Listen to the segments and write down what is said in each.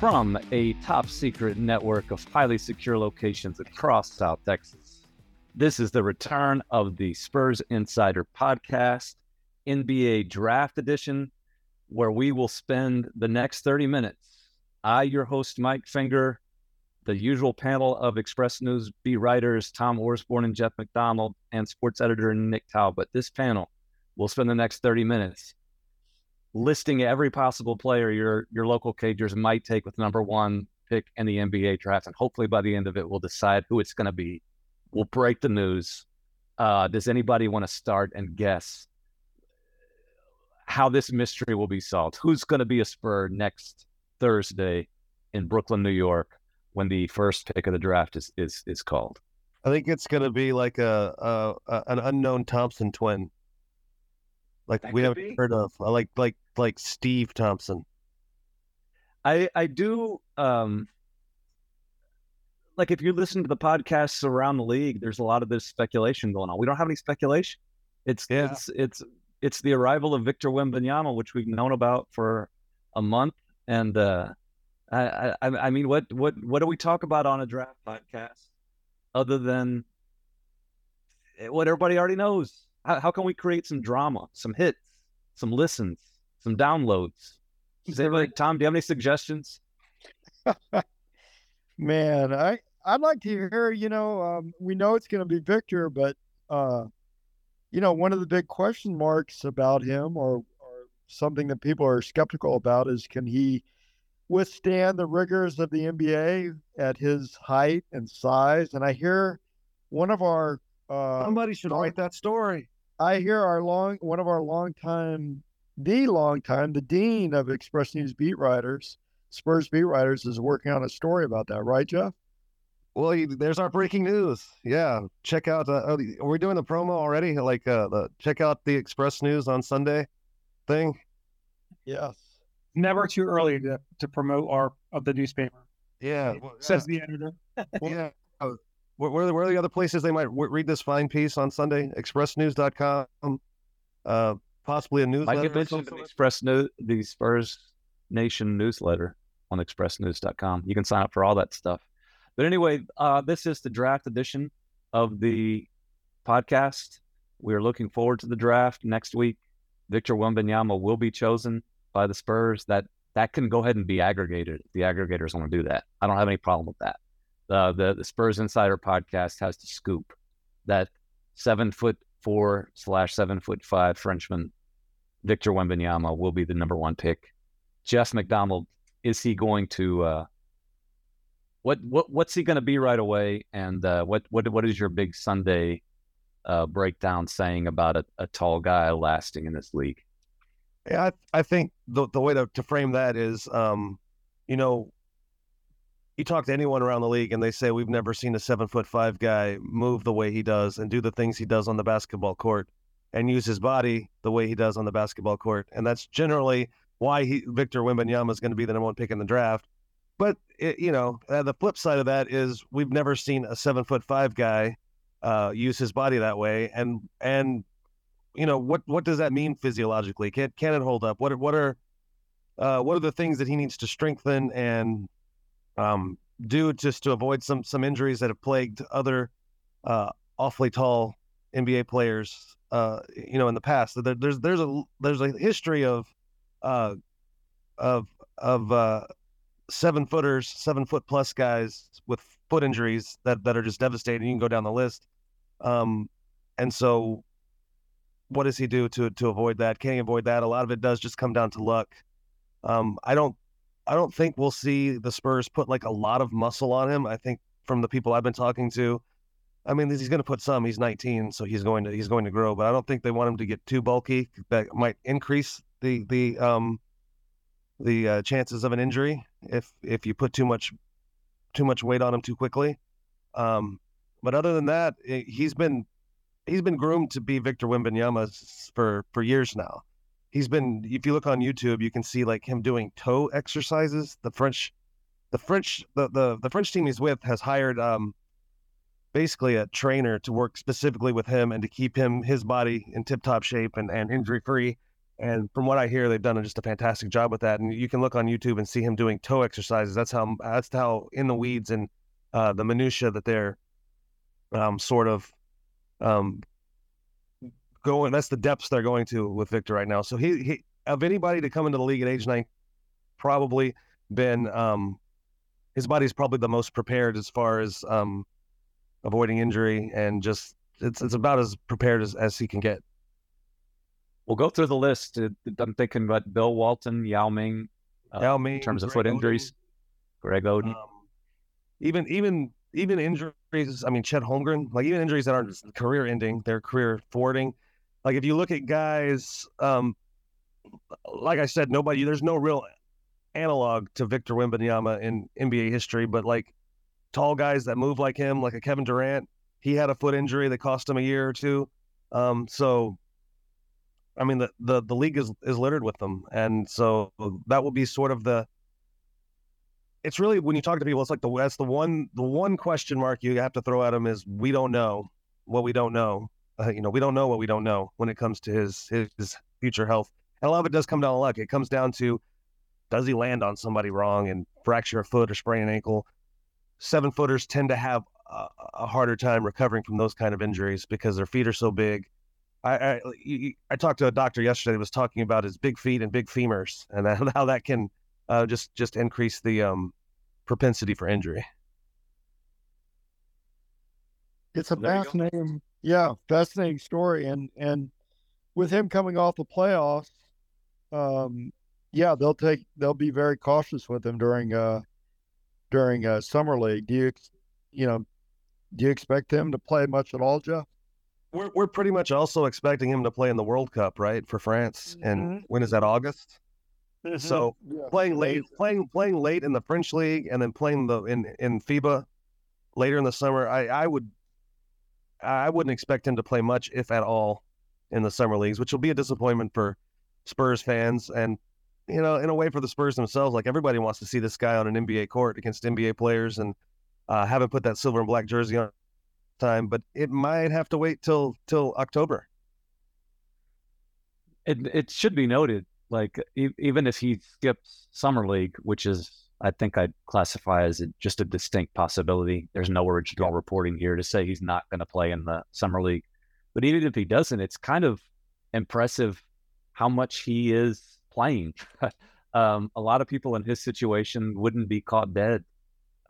from a top secret network of highly secure locations across South Texas. This is the return of the Spurs Insider podcast, NBA Draft Edition, where we will spend the next 30 minutes. I, your host, Mike Finger, the usual panel of Express News B writers, Tom Orsborn and Jeff McDonald, and sports editor Nick Talbot. This panel will spend the next 30 minutes listing every possible player your your local cagers might take with number one pick in the NBA draft, and hopefully by the end of it, we'll decide who it's going to be. We'll break the news. Uh, does anybody want to start and guess how this mystery will be solved? Who's going to be a Spur next Thursday in Brooklyn, New York, when the first pick of the draft is is is called? I think it's going to be like a, a, a an unknown Thompson twin like That we haven't be. heard of, like like like Steve Thompson. I I do um like if you listen to the podcasts around the league, there's a lot of this speculation going on. We don't have any speculation. It's Yeah. it's it's it's the arrival of Victor Wembanyama, which we've known about for a month, and uh, I, I I mean, what what what do we talk about on a draft podcast other than eh, what everybody already knows? How, how can we create some drama, some hits, some listens, some downloads? Does anybody, Tom? Do you have any suggestions? Man, I I'd like to hear. You know, um, we know it's going to be Victor, but uh, you know, one of the big question marks about him, or or something that people are skeptical about, is can he withstand the rigors of the NBA at his height and size? And I hear one of our uh, Somebody should write that story. I hear our long one of our longtime the long time the dean of Express News beat writers, Spurs beat writers, is working on a story about that, right, Jeff? Well, you, there's our breaking news. Yeah, check out. Uh, uh, are we doing the promo already? Like, uh, the, check out the Express News on Sunday thing. Yes. never too early to, to promote our of the newspaper. Yeah, Says the editor. yeah. Where, where, are the- where are the other places they might read this fine piece on Sunday? ExpressNews.com. Uh, possibly a newsletter. get of mentioned the? Express News, the Spurs Nation newsletter on expressnews.com. You can sign up for all that stuff. But anyway, uh, this is the draft edition of the podcast. We're looking forward to the draft next week. Victor Wembanyama will be chosen by the Spurs. That that can go ahead and be aggregated. The aggregators want to do that. I don't have any problem with that. Uh, the the Spurs Insider podcast has the scoop that seven foot four slash seven foot five Frenchman Victor Wembanyama will be the number one pick. Jeff McDonald, is he going to uh, what what what's he going to be right away? And uh, what what what is your big Sunday uh, breakdown saying about a, a tall guy lasting in this league? Yeah, I, I think the the way to, to frame that is, um, you know, you talk to anyone around the league and they say we've never seen a seven foot five guy move the way he does and do the things he does on the basketball court and use his body the way he does on the basketball court, and that's generally why he Victor Wembanyama is going to be the number one pick in the draft. But it, you know, uh, the flip side of that is we've never seen a seven foot five guy uh, use his body that way, and and you know what what does that mean physiologically? Can can it hold up? What what are uh, what are the things that he needs to strengthen and um, do just to avoid some some injuries that have plagued other uh, awfully tall NBA players? Uh, you know, in the past, there, there's there's a there's a history of uh, of of uh, seven footers, seven foot plus guys with foot injuries that that are just devastating. You can go down the list. Um, and so what does he do to to avoid that? Can he avoid that? A lot of it does just come down to luck. Um, I don't I don't think we'll see the Spurs put like a lot of muscle on him. I think from the people I've been talking to, I mean he's going to put some. He's 19, so he's going to he's going to grow. But I don't think they want him to get too bulky. That might increase the the um the uh, chances of an injury if if you put too much too much weight on him too quickly. Um, but other than that, eh, he's been he's been groomed to be Victor Wembanyama for for years now. He's been if you look on YouTube, you can see like him doing toe exercises. The French the French the the, the French team he's with has hired um basically a trainer to work specifically with him and to keep him his body in tip top shape and, and injury free. and from what I hear, they've done just a fantastic job with that. And you can look on YouTube and see him doing toe exercises. That's how that's how in the weeds and uh, the minutia that they're um, sort of um, going. That's the depths they're going to with Victor right now. So he, he of anybody to come into the league at age nine, probably been um, his body's probably the most prepared as far as um, avoiding injury and just it's it's about as prepared as, as he can get. We'll go through the list. I'm thinking about Bill Walton, Yao Ming, uh, Yao Ming in terms of Greg foot injuries. Oden, Greg Oden. um, even even even injuries. I mean, Chet Holmgren. Like even injuries that aren't career ending, they're career forwarding. Like if you look at guys, um, like I said, nobody. There's no real analog to Victor Wembanyama in NBA history, but like tall guys that move like him, like a Kevin Durant, he had a foot injury that cost him a year or two. Um, so I mean, the, the, the league is, is littered with them. And so that will be sort of the, it's really, when you talk to people, it's like the, that's the one, the one question mark you have to throw at them is we don't know what we don't know. Uh, you know, we don't know what we don't know when it comes to his, his, his future health. And a lot of it does come down to luck. It comes down to, does he land on somebody wrong and fracture a foot or sprain an ankle? Seven footers tend to have a, a harder time recovering from those kind of injuries because their feet are so big I, I, I talked to a doctor yesterday who was talking about his big feet and big femurs and how that can uh, just just increase the um, propensity for injury. It's a There you go. fascinating, yeah, fascinating story, and and with him coming off the playoffs, um, yeah, they'll take they'll be very cautious with him during uh during uh summer league. Do you ex- you know do you expect him to play much at all, Jeff? We're we're pretty much also expecting him to play in the World Cup, right, for France. And when is that? August. So Yeah. playing late, playing playing late in the French league, and then playing the in in FIBA later in the summer. I I would I wouldn't expect him to play much, if at all, in the summer leagues, which will be a disappointment for Spurs fans and you know in a way for the Spurs themselves. Like everybody wants to see this guy on an NBA court against NBA players, and uh, haven't put that silver and black jersey on time, but it might have to wait till till October. it it should be noted, like e- even if he skips summer league, which is I think I'd classify as a, just a distinct possibility. There's no original reporting here to say he's not going to play in the summer league. But even if he doesn't, it's kind of impressive how much he is playing. um, a lot of people in his situation wouldn't be caught dead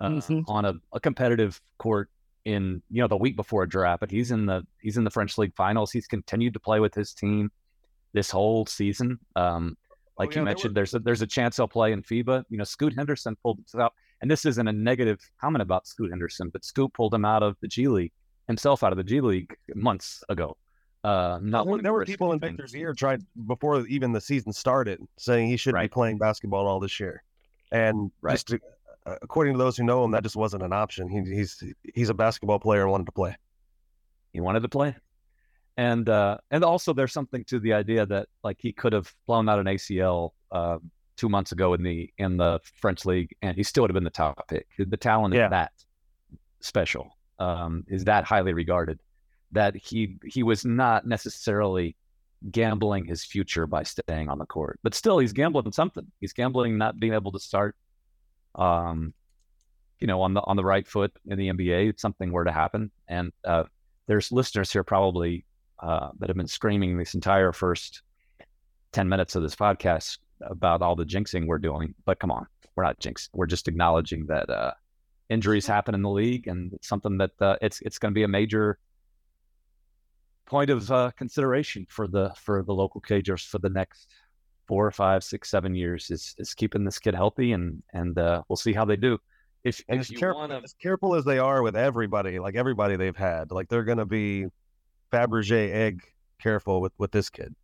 uh, Mhm. on a, a competitive court in you know the week before a draft. But he's in the he's in the French league finals. He's continued to play with his team this whole season. Um, like Oh, yeah, you mentioned, there's a there's a chance he'll play in FIBA. You know, Scoot Henderson pulled himself out, and this isn't a negative comment about Scoot Henderson, but Scoot pulled him out of the G League himself out of the G League months ago. Uh, not There there were people in. Victor's ear tried before even the season started saying he should be playing basketball all this year, and Right. just to, uh, according to those who know him, that just wasn't an option. He, he's he's a basketball player and wanted to play. he wanted to play and uh and also there's something to the idea that like he could have blown out an acl uh, two months ago in the in the french league and he still would have been the top pick. The talent Yeah. is that special um is that highly regarded that he he was not necessarily gambling his future by staying on the court but still he's gambling something. He's gambling not being able to start um you know on the on the right foot in the nba if something were to happen. And uh there's listeners here probably uh, that have been screaming this entire first 10 minutes of this podcast about all the jinxing we're doing. But come on, we're not jinxing. We're just acknowledging that uh, injuries happen in the league and it's something that uh, it's it's going to be a major point of uh, consideration for the for the local Cagers for the next four, five, six, seven years is is keeping this kid healthy and and uh, we'll see how they do. If, if as you careful, want to as careful as they are with everybody, like everybody they've had, like they're going to be Fabergé egg careful with with this kid.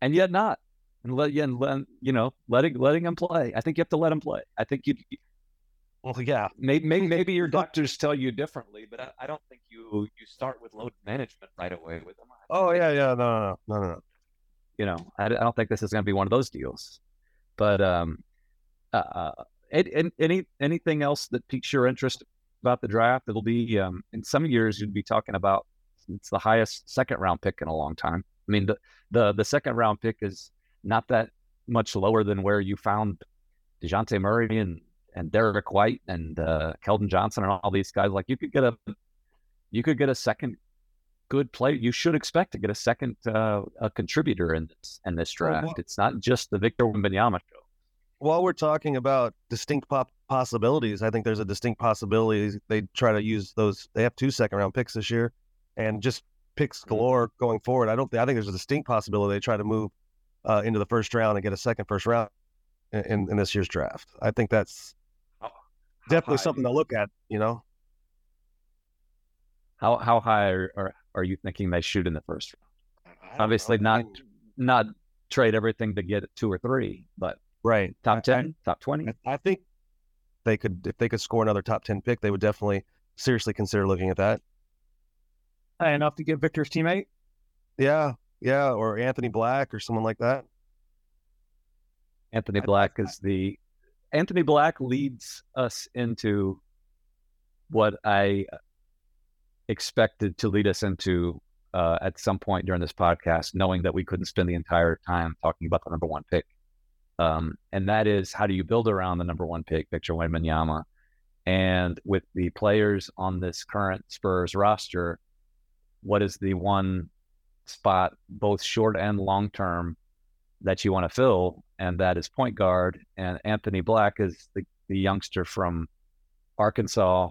and yet not. And let yeah, and let, you know, letting letting him play. I think you have to let him play. I think you Well, yeah, maybe maybe, maybe your doctors tell you differently, but I, I don't think you you start with load management right away with him. Oh yeah, yeah, no, no, no, no, no. You know, I, I don't think this is going to be one of those deals. But um, uh, and, and any anything else that piques your interest about the draft? It'll be um, in some years you'd be talking about it's the highest second round pick in a long time. I mean, the the the second round pick is not that much lower than where you found Dejounte Murray and and Derrick White and uh, Keldon Johnson and all these guys. Like you could get a you could get a second good player. You should expect to get a second uh, a contributor in this in this draft. Well, well, it's not just the Victor Wembanyama show. While we're talking about distinct pop possibilities, I think there's a distinct possibility they try to use those. They have two second round picks this year, and just picks mm-hmm. galore going forward. I don't. I think there's a distinct possibility they try to move uh, into the first round and get a second first round in, in this year's draft. I think that's definitely something to look at. You know, how how high are, are, are you thinking they shoot in the first round? Obviously, know. not not trade everything to get two or three, but right top ten, I, top twenty. I think they could if they could score another top ten pick, they would definitely seriously consider looking at that. Enough to get Victor's teammate. Yeah, yeah, or Anthony Black or someone like that. Anthony Black is the Anthony Black leads us into what I expected to lead us into uh, at some point during this podcast, knowing that we couldn't spend the entire time talking about the number one pick. Um, and that is how do you build around the number one pick, Victor Wembanyama? And with the players on this current Spurs roster, what is the one spot, both short and long term, that you want to fill? And that is point guard. And Anthony Black is the, the youngster from Arkansas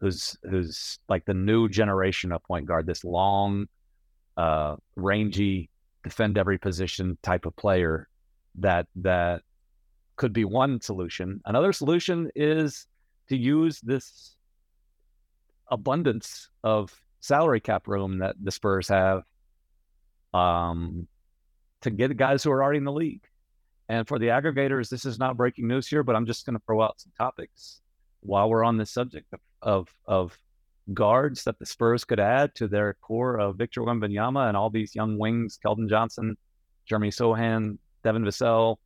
who's who's like the new generation of point guard, this long, uh, rangy, defend every position type of player that that could be one solution. Another solution is to use this abundance of salary cap room that the Spurs have um, to get guys who are already in the league. And for the aggregators, this is not breaking news here, but I'm just going to throw out some topics while we're on this subject of of of guards that the Spurs could add to their core of Victor Wembanyama and all these young wings, Keldon Johnson, Jeremy Sochan, Devin Vassell,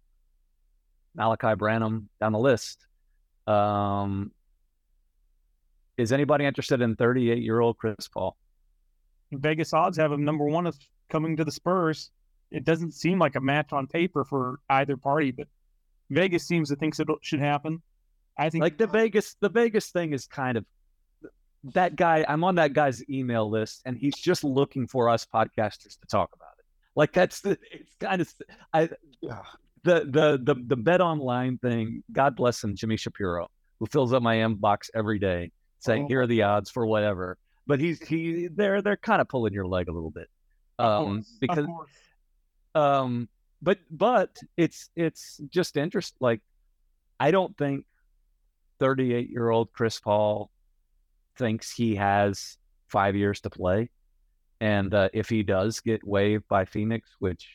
Malaki Branham, down the list. Um, is anybody interested in 38 year old Chris Paul? Vegas odds have him number one of coming to the Spurs. It doesn't seem like a match on paper for either party, but Vegas seems to think it should happen. I think like the Vegas the Vegas thing is kind of that guy. I'm on that guy's email list, and he's just looking for us podcasters to talk about it. Like that's the it's kind of I the the the the bet online thing. God bless him, Jimmy Shapiro, who fills up my inbox every day saying, oh. "Here are the odds for whatever." But he's he they're they're kind of pulling your leg a little bit, um, because um, but but it's it's just interest. Like I don't think 38 year old Chris Paul thinks he has five years to play. And uh, if he does get waived by Phoenix, which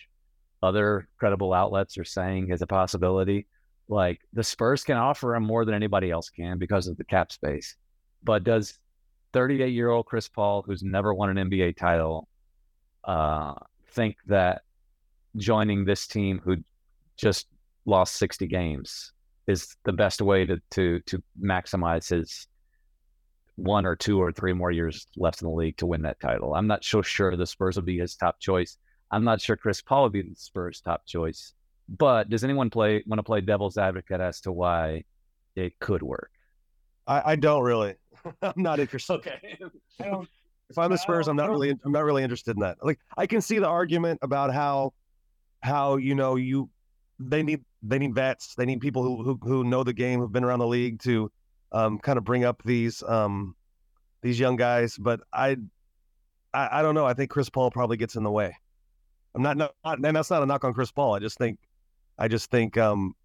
other credible outlets are saying is a possibility, like the Spurs can offer him more than anybody else can because of the cap space. But does 38 year old Chris Paul, who's never won an NBA title, uh, think that joining this team who just lost 60 games is the best way to to to maximize his one or two or three more years left in the league to win that title. I'm not so sure the Spurs will be his top choice. I'm not sure Chris Paul would be the Spurs' top choice. But does anyone play want to play devil's advocate as to why it could work? I, I don't really. I'm not interested. Okay. if I'm the Spurs, I'm not really I'm not really interested in that. Like I can see the argument about how how you know you they need they need vets. They need people who who, who know the game, who've been around the league to um, kind of bring up these um, these young guys. But I, I, I don't know. I think Chris Paul probably gets in the way. I'm not, not and that's not a knock on Chris Paul. I just think I just think um,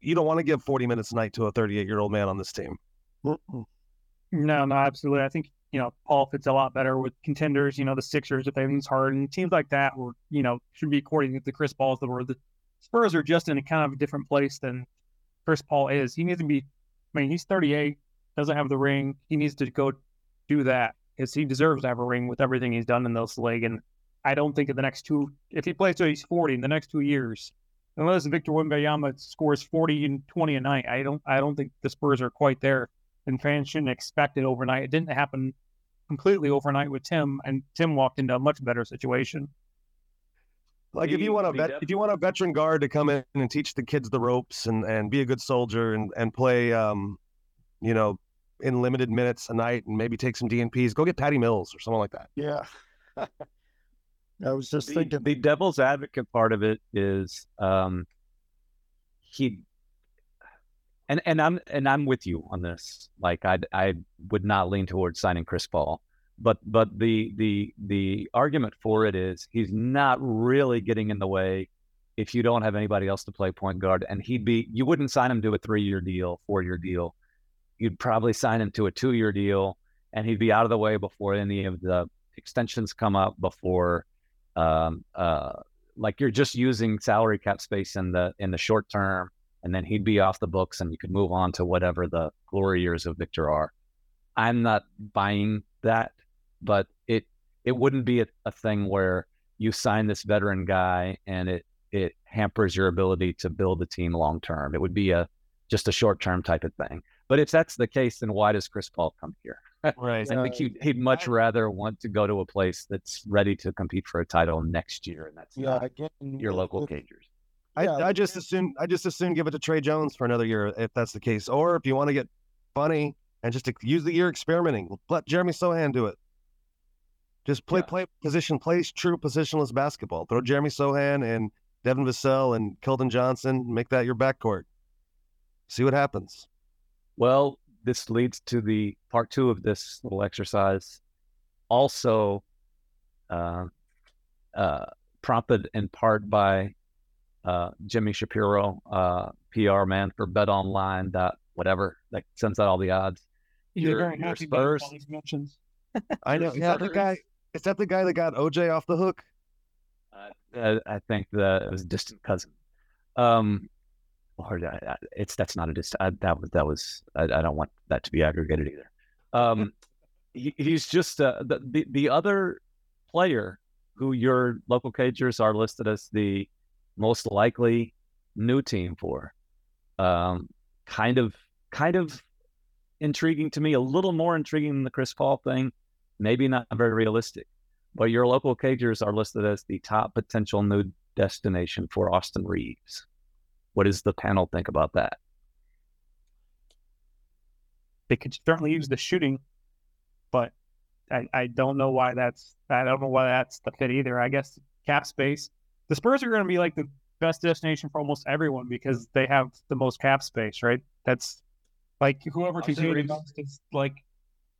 you don't want to give 40 minutes a night to a 38 year old man on this team. Mm-hmm. No, no, absolutely. I think you know Paul fits a lot better with contenders. You know the Sixers if everything's hard and teams like that, were you know should be according to Chris Paul's the word. The Spurs are just in a kind of a different place than Chris Paul is. He needs to be. I mean, he's 38, doesn't have the ring. He needs to go do that because he deserves to have a ring with everything he's done in this league. And I don't think in the next two, if he plays till he's 40 in the next two years, unless Victor Wembanyama scores 40 and 20 a night, I don't, I don't think the Spurs are quite there. And fans shouldn't expect it overnight. It didn't happen completely overnight with Tim, and Tim walked into a much better situation. Like if you want a vet, if you want a veteran guard to come in and teach the kids the ropes and, and be a good soldier and and play, um, you know, in limited minutes a night and maybe take some DNPs, go get Patty Mills or someone like that. Yeah. I was just the, thinking. the devil's advocate part of it is um, he and and I'm and I'm with you on this. Like I I would not lean towards signing Chris Paul, but but the the the argument for it is he's not really getting in the way if you don't have anybody else to play point guard, and he'd be you wouldn't sign him to a three year deal, four year deal. You'd probably sign him to a two year deal, and he'd be out of the way before any of the extensions come up before um, uh, like you're just using salary cap space in the in the short term, and then he'd be off the books, and you could move on to whatever the glory years of Victor are. I'm not buying that, but it it wouldn't be a, a thing where you sign this veteran guy and it it hampers your ability to build a team long term. It would be a just a short term type of thing. But if that's the case, then why does Chris Paul come here? Right. I think he'd, he'd much rather want to go to a place that's ready to compete for a title next year, and that's yeah, not again, your local Cagers. I, Yeah. I just assume I just assume give it to Tre Jones for another year if that's the case. Or if you want to get funny and just to use the year experimenting, let Jeremy Sochan do it. Just play Yeah. play position, plays true positionless basketball. Throw Jeremy Sochan and Devin Vassell and Keldon Johnson, make that your backcourt. See what happens. Well, this leads to the part two of this little exercise. Also, uh, uh, prompted in part by uh, Jimmy Shapiro, uh, PR man for Bet Online. Dot whatever that sends out all the odds. He's Your- very your happy about all these mentions. I know. Yeah, the guy is that the guy that got OJ off the hook? Uh, I think that it was a distant cousin. Um, or I- I- it's that's not a distant. I, that was that was. I, I don't want that to be aggregated either. Um, he, he's just uh, the, the the other player who your local cagers are listed as the most likely new team for. Um, kind of kind of intriguing to me. A little more intriguing than the Chris Paul thing. Maybe not very realistic. But your local cagers are listed as the top potential new destination for Austin Reaves. What does the panel think about that? They could certainly use the shooting, but I, I don't know why that's I don't know why that's the fit either. I guess cap space. The Spurs are going to be like the best destination for almost everyone because they have the most cap space, right? That's like whoever can Austin do it Reaves. is like.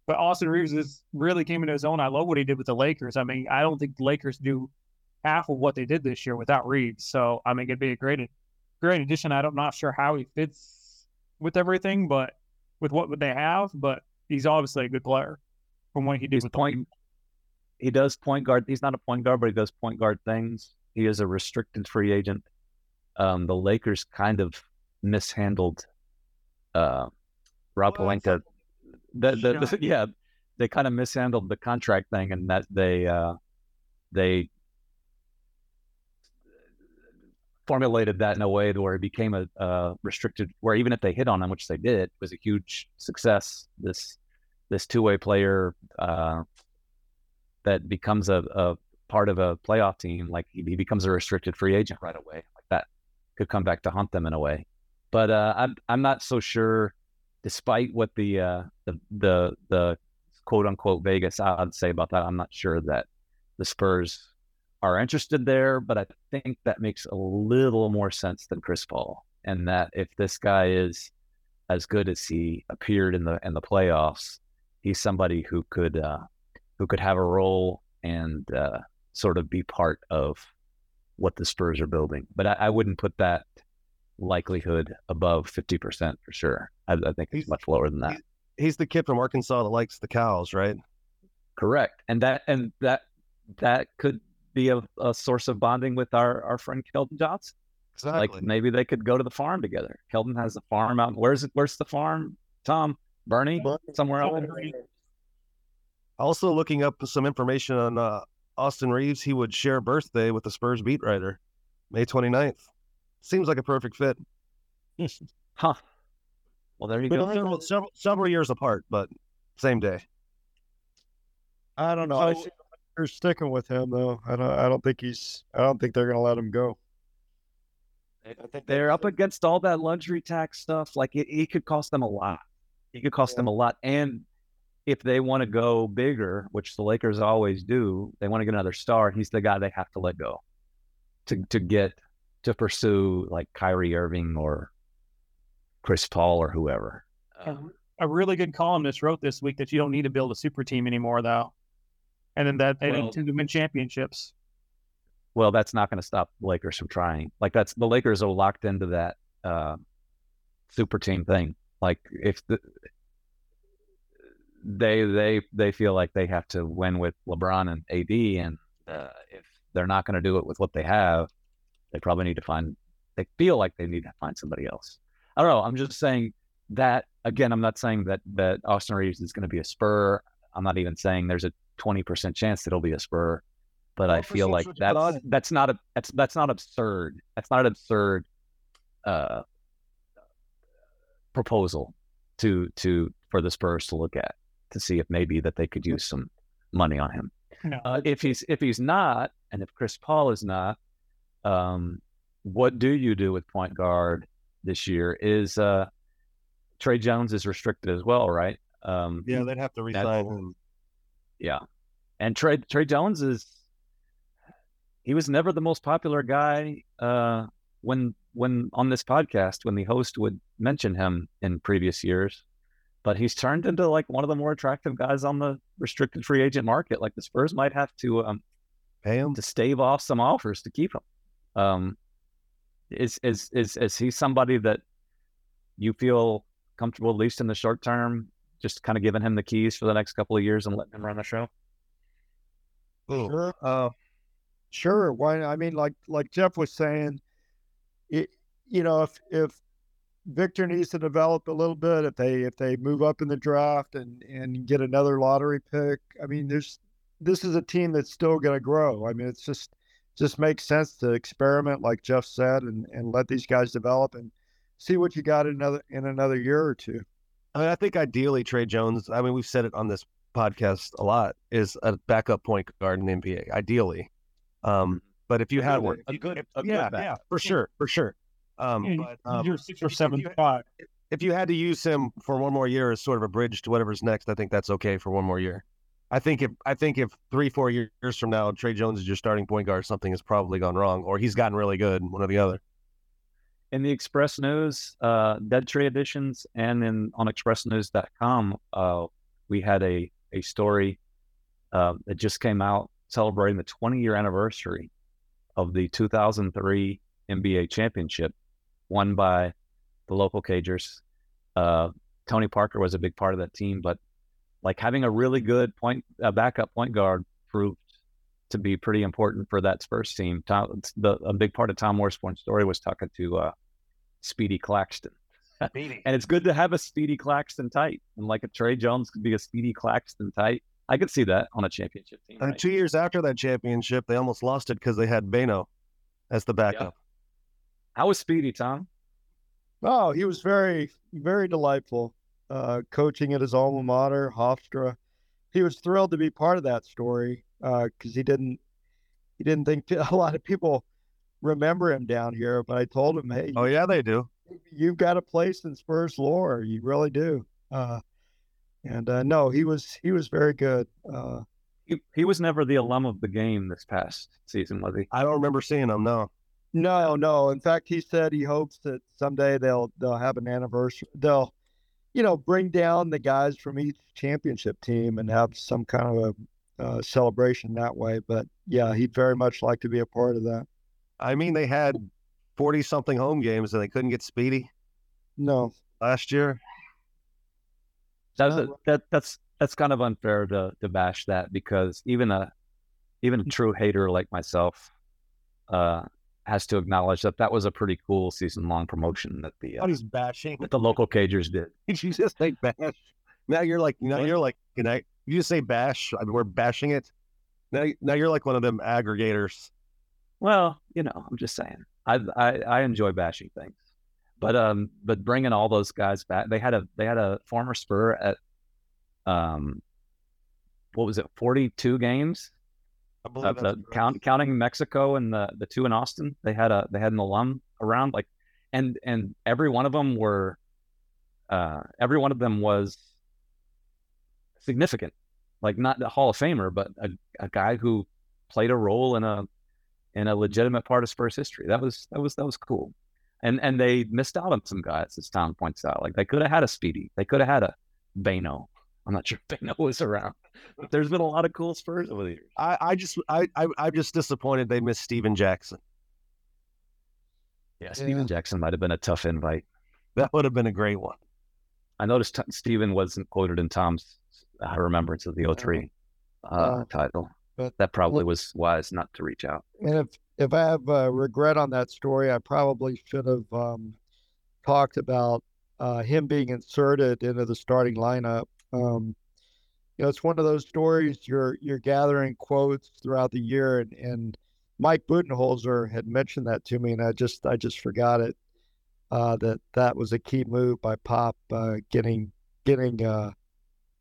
But Austin Reaves is really came into his own. I love what he did with the Lakers. I mean, I don't think the Lakers do half of what they did this year without Reaves. So I mean, it'd be a great, great addition. I'm not sure how he fits with everything, but with what they have. But he's obviously a good player from what he did He's with point. He does point guard. He's not a point guard, but he does point guard things. He is a restricted free agent. Um, the Lakers kind of mishandled uh, Rob Well, Pelinka. The, the, the, yeah, they kind of mishandled the contract thing, and that they uh, they formulated that in a way to where it became a, a restricted. Where even if they hit on him, which they did, it was a huge success. This this two way player uh, that becomes a, a part of a playoff team, like he, he becomes a restricted free agent right away. Like that could come back to haunt them in a way. But uh, I'm I'm not so sure, despite what the uh, the the the quote unquote Vegas odds say about that. I'm not sure that the Spurs are interested there, but I think that makes a little more sense than Chris Paul, and that if this guy is as good as he appeared in the in the playoffs, he's somebody who could uh, who could have a role and uh, sort of be part of what the Spurs are building. But I, I wouldn't put that likelihood above fifty percent for sure. I, I think it's He's- much lower than that. He's the kid from Arkansas that likes the cows, right? Correct, and that and that that could be a, a source of bonding with our our friend Keldon Johnson. Exactly. Like maybe they could go to the farm together. Keldon has a farm out. Where's it? Where's the farm? Tom, Bernie, But- somewhere else. Also, looking up some information on uh, Austin Reaves, he would share birthday with the Spurs beat writer, May 29th. Seems like a perfect fit. Huh. Well, there you But go. Several, several, several years apart, but same day. I don't know. I So- see they're sticking with him though. I don't. I don't think he's. I don't think they're going to let him go. I think They're up against all that luxury tax stuff. Like it, it could cost them a lot. It could cost them a lot. And if they want to go bigger, which the Lakers always do, they want to get another star. He's the guy they have to let go to to get to pursue like Kyrie Irving or Chris Paul or whoever. Um, a really good columnist wrote this week that you don't need to build a super team anymore, though, and then that they Well- intend to win championships. well, that's not going to stop the Lakers from trying. Like that's the Lakers are locked into that uh, super team thing. Like if the, they they they feel like they have to win with LeBron and AD, and uh, if they're not going to do it with what they have, they probably need to find. They feel like they need to find somebody else. I don't know. I'm just saying that again. I'm not saying that that Austin Reaves is going to be a Spur. I'm not even saying there's a 20% chance that he'll be a Spur but I feel like percentage would you put on that's it? that's not a that's that's not absurd. That's not an absurd uh, proposal to to for the Spurs to look at to see if maybe that they could use some money on him. No, Uh, if he's if he's not, and if Chris Paul is not, um, what do you do with point guard this year? Is uh, Tre Jones is restricted as well, right? Um, Yeah, they'd have to resign him. yeah. And Tre Tre Jones is he was never the most popular guy uh when when on this podcast when the host would mention him in previous years. But he's turned into like one of the more attractive guys on the restricted free agent market. Like the Spurs might have to um Pay him. to stave off some offers to keep him. Um is is is is he somebody that you feel comfortable at least in the short term, just kind of giving him the keys for the next couple of years and letting him run the show? Ooh. Sure. Uh, Sure. Why? I mean, like like Jeff was saying, it. You know, if if Victor needs to develop a little bit, if they if they move up in the draft and and get another lottery pick, I mean, there's this is a team that's still going to grow. I mean, it's just just makes sense to experiment, like Jeff said, and and let these guys develop and see what you got in another in another year or two. I mean, I think ideally Tre Jones. I mean, we've said it on this podcast a lot. Is a backup point guard in the NBA. Ideally, um, but if you had one, one. A good- if- a good yeah, backup. yeah, for sure, for sure. Um, Yeah, but um, you're six or if you- seven if if you had to use him for one more year as sort of a bridge to whatever's next, I think that's okay for one more year. I think if I think if three four years from now Tre Jones is your starting point guard, something has probably gone wrong, or he's gotten really good, one or the other. in the Express News, uh, Dead Tree editions, and in on ExpressNews.com, uh, we had a a story uh, that just came out celebrating the 20 year anniversary of the 2003 NBA championship, won by the local Cagers. Uh, Tony Parker was a big part of that team, but like having a really good point uh, backup point guard proved to be pretty important for that Spurs team. Tom, the, a big part of Tom Moore's story was talking to uh, Speedy Claxton. And it's good to have a Speedy Claxton type. And like a Tre Jones could be a Speedy Claxton type. I could see that on a championship team. And right? two years after that championship, they almost lost it because they had Beno as the backup. How was Speedy, Tom? Oh, he was very, very delightful. Uh, coaching at his alma mater, Hofstra. He was thrilled to be part of that story because he didn't, he didn't think a lot of people remember him down here. But I told him, hey, Oh yeah, they do. you've got a place in Spurs lore. You really do. Uh, and uh, no, he was he was very good. Uh, He, he was never the alum of the game this past season, was he? I don't remember seeing him. No. No, no. In fact, he said he hopes that someday they'll they'll have an anniversary. They'll, you know, bring down the guys from each championship team and have some kind of a uh, celebration that way. But yeah, he'd very much like to be a part of that. I mean, they had forty something home games and they couldn't get Speedy No, last year. That's a, that that's that's kind of unfair to to bash that because even a even a true hater like myself uh, has to acknowledge that that was a pretty cool season long promotion that the uh, he's bashing. that the local Cagers did. Did you just say bash? Now you're like, now you're like, can I? You just say bash. I mean, we're bashing it. Now, now you're like one of them aggregators. Well, you know, I'm just saying. I I, I enjoy bashing things, but um, but bringing all those guys back, they had a they had a former Spur at um what was it, 42 games? I believe Uh, count, counting Mexico and the the two in Austin, they had a they had an alum around like, and and every one of them were, uh, every one of them was significant, like not the Hall of Famer, but a, a guy who played a role in a in a legitimate part of Spurs history. That was that was that was cool, and and they missed out on some guys, as Tom points out. Like they could have had a Speedy, they could have had a Beno. I'm not sure if Beno was around, but there's been a lot of cool Spurs over the years. I, I just I, I I'm just disappointed they missed Stephen Jackson. Yeah, Stephen Yeah. Jackson might have been a tough invite. That would have been a great one. I noticed t- Stephen wasn't quoted in Tom's uh, remembrance of the 03 uh, Uh, title. but- that probably look- was wise not to reach out. And if if I have uh, regret on that story, I probably should have um, talked about uh, him being inserted into the starting lineup. Um, you know, it's one of those stories you're you're gathering quotes throughout the year, and, and Mike Budenholzer had mentioned that to me, and I just I just forgot it. Uh, that that was a key move by Pop, uh, getting getting uh,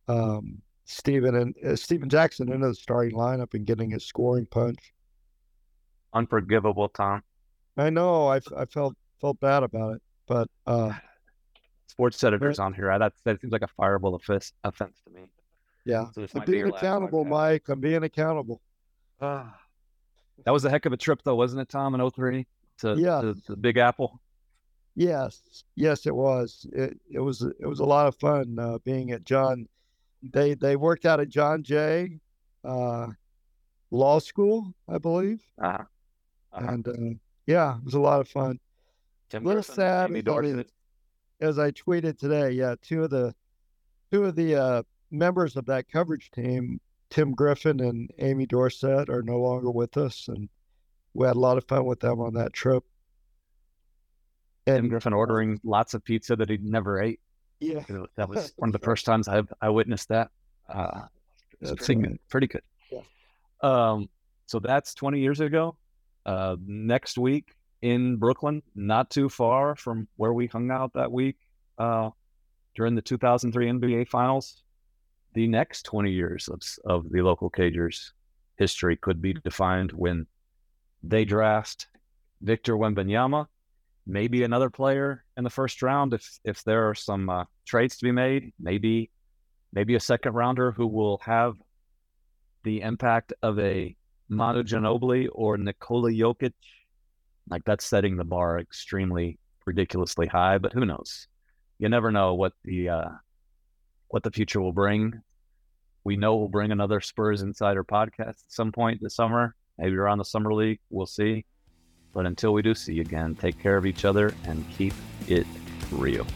um, Stephen and uh, Stephen Jackson into the starting lineup and getting his scoring punch. Unforgivable, Tom. I know. I, I felt felt bad about it, but uh, Sports editors on here. I, that, that seems like a fireable offense, offense to me. yeah, So I'm being accountable. Mike. I'm being accountable. Ah. that was a heck of a trip, though, wasn't it, Tom, in 03 to, Yeah. to, the Big Apple? Yes, yes, it was. It it was it was a lot of fun uh, being at John. They they worked out at John Jay uh, Law School, I believe, Uh-huh. Uh-huh. and uh, yeah, it was a lot of fun. Tim little Griffin, sad Amy is that Dorsett. it- As I tweeted today, yeah, two of the two of the uh, members of that coverage team, Tim Griffin and Amy Dorsett, are no longer with us, and we had a lot of fun with them on that trip. Tim And Griffin ordering lots of pizza that he'd never ate. yeah, That was one of the first times I I witnessed that. Uh, That's pretty good. Pretty good. Yeah. Um, so that's 20 years ago. Uh, next week in Brooklyn, not too far from where we hung out that week uh, during the 2003 NBA Finals. The next 20 years of, of the local Cagers history could be defined when they draft Victor Wembanyama, maybe another player in the first round if if there are some uh, trades to be made, maybe maybe a second rounder who will have the impact of a Manu Ginobili or Nikola Jokic. Like that's setting the bar extremely ridiculously high, but who knows? You never know what the uh, what the future will bring. We know we'll bring another Spurs Insider podcast at some point this summer. Maybe around the summer league. We'll see. But until we do see you again, take care of each other and keep it real.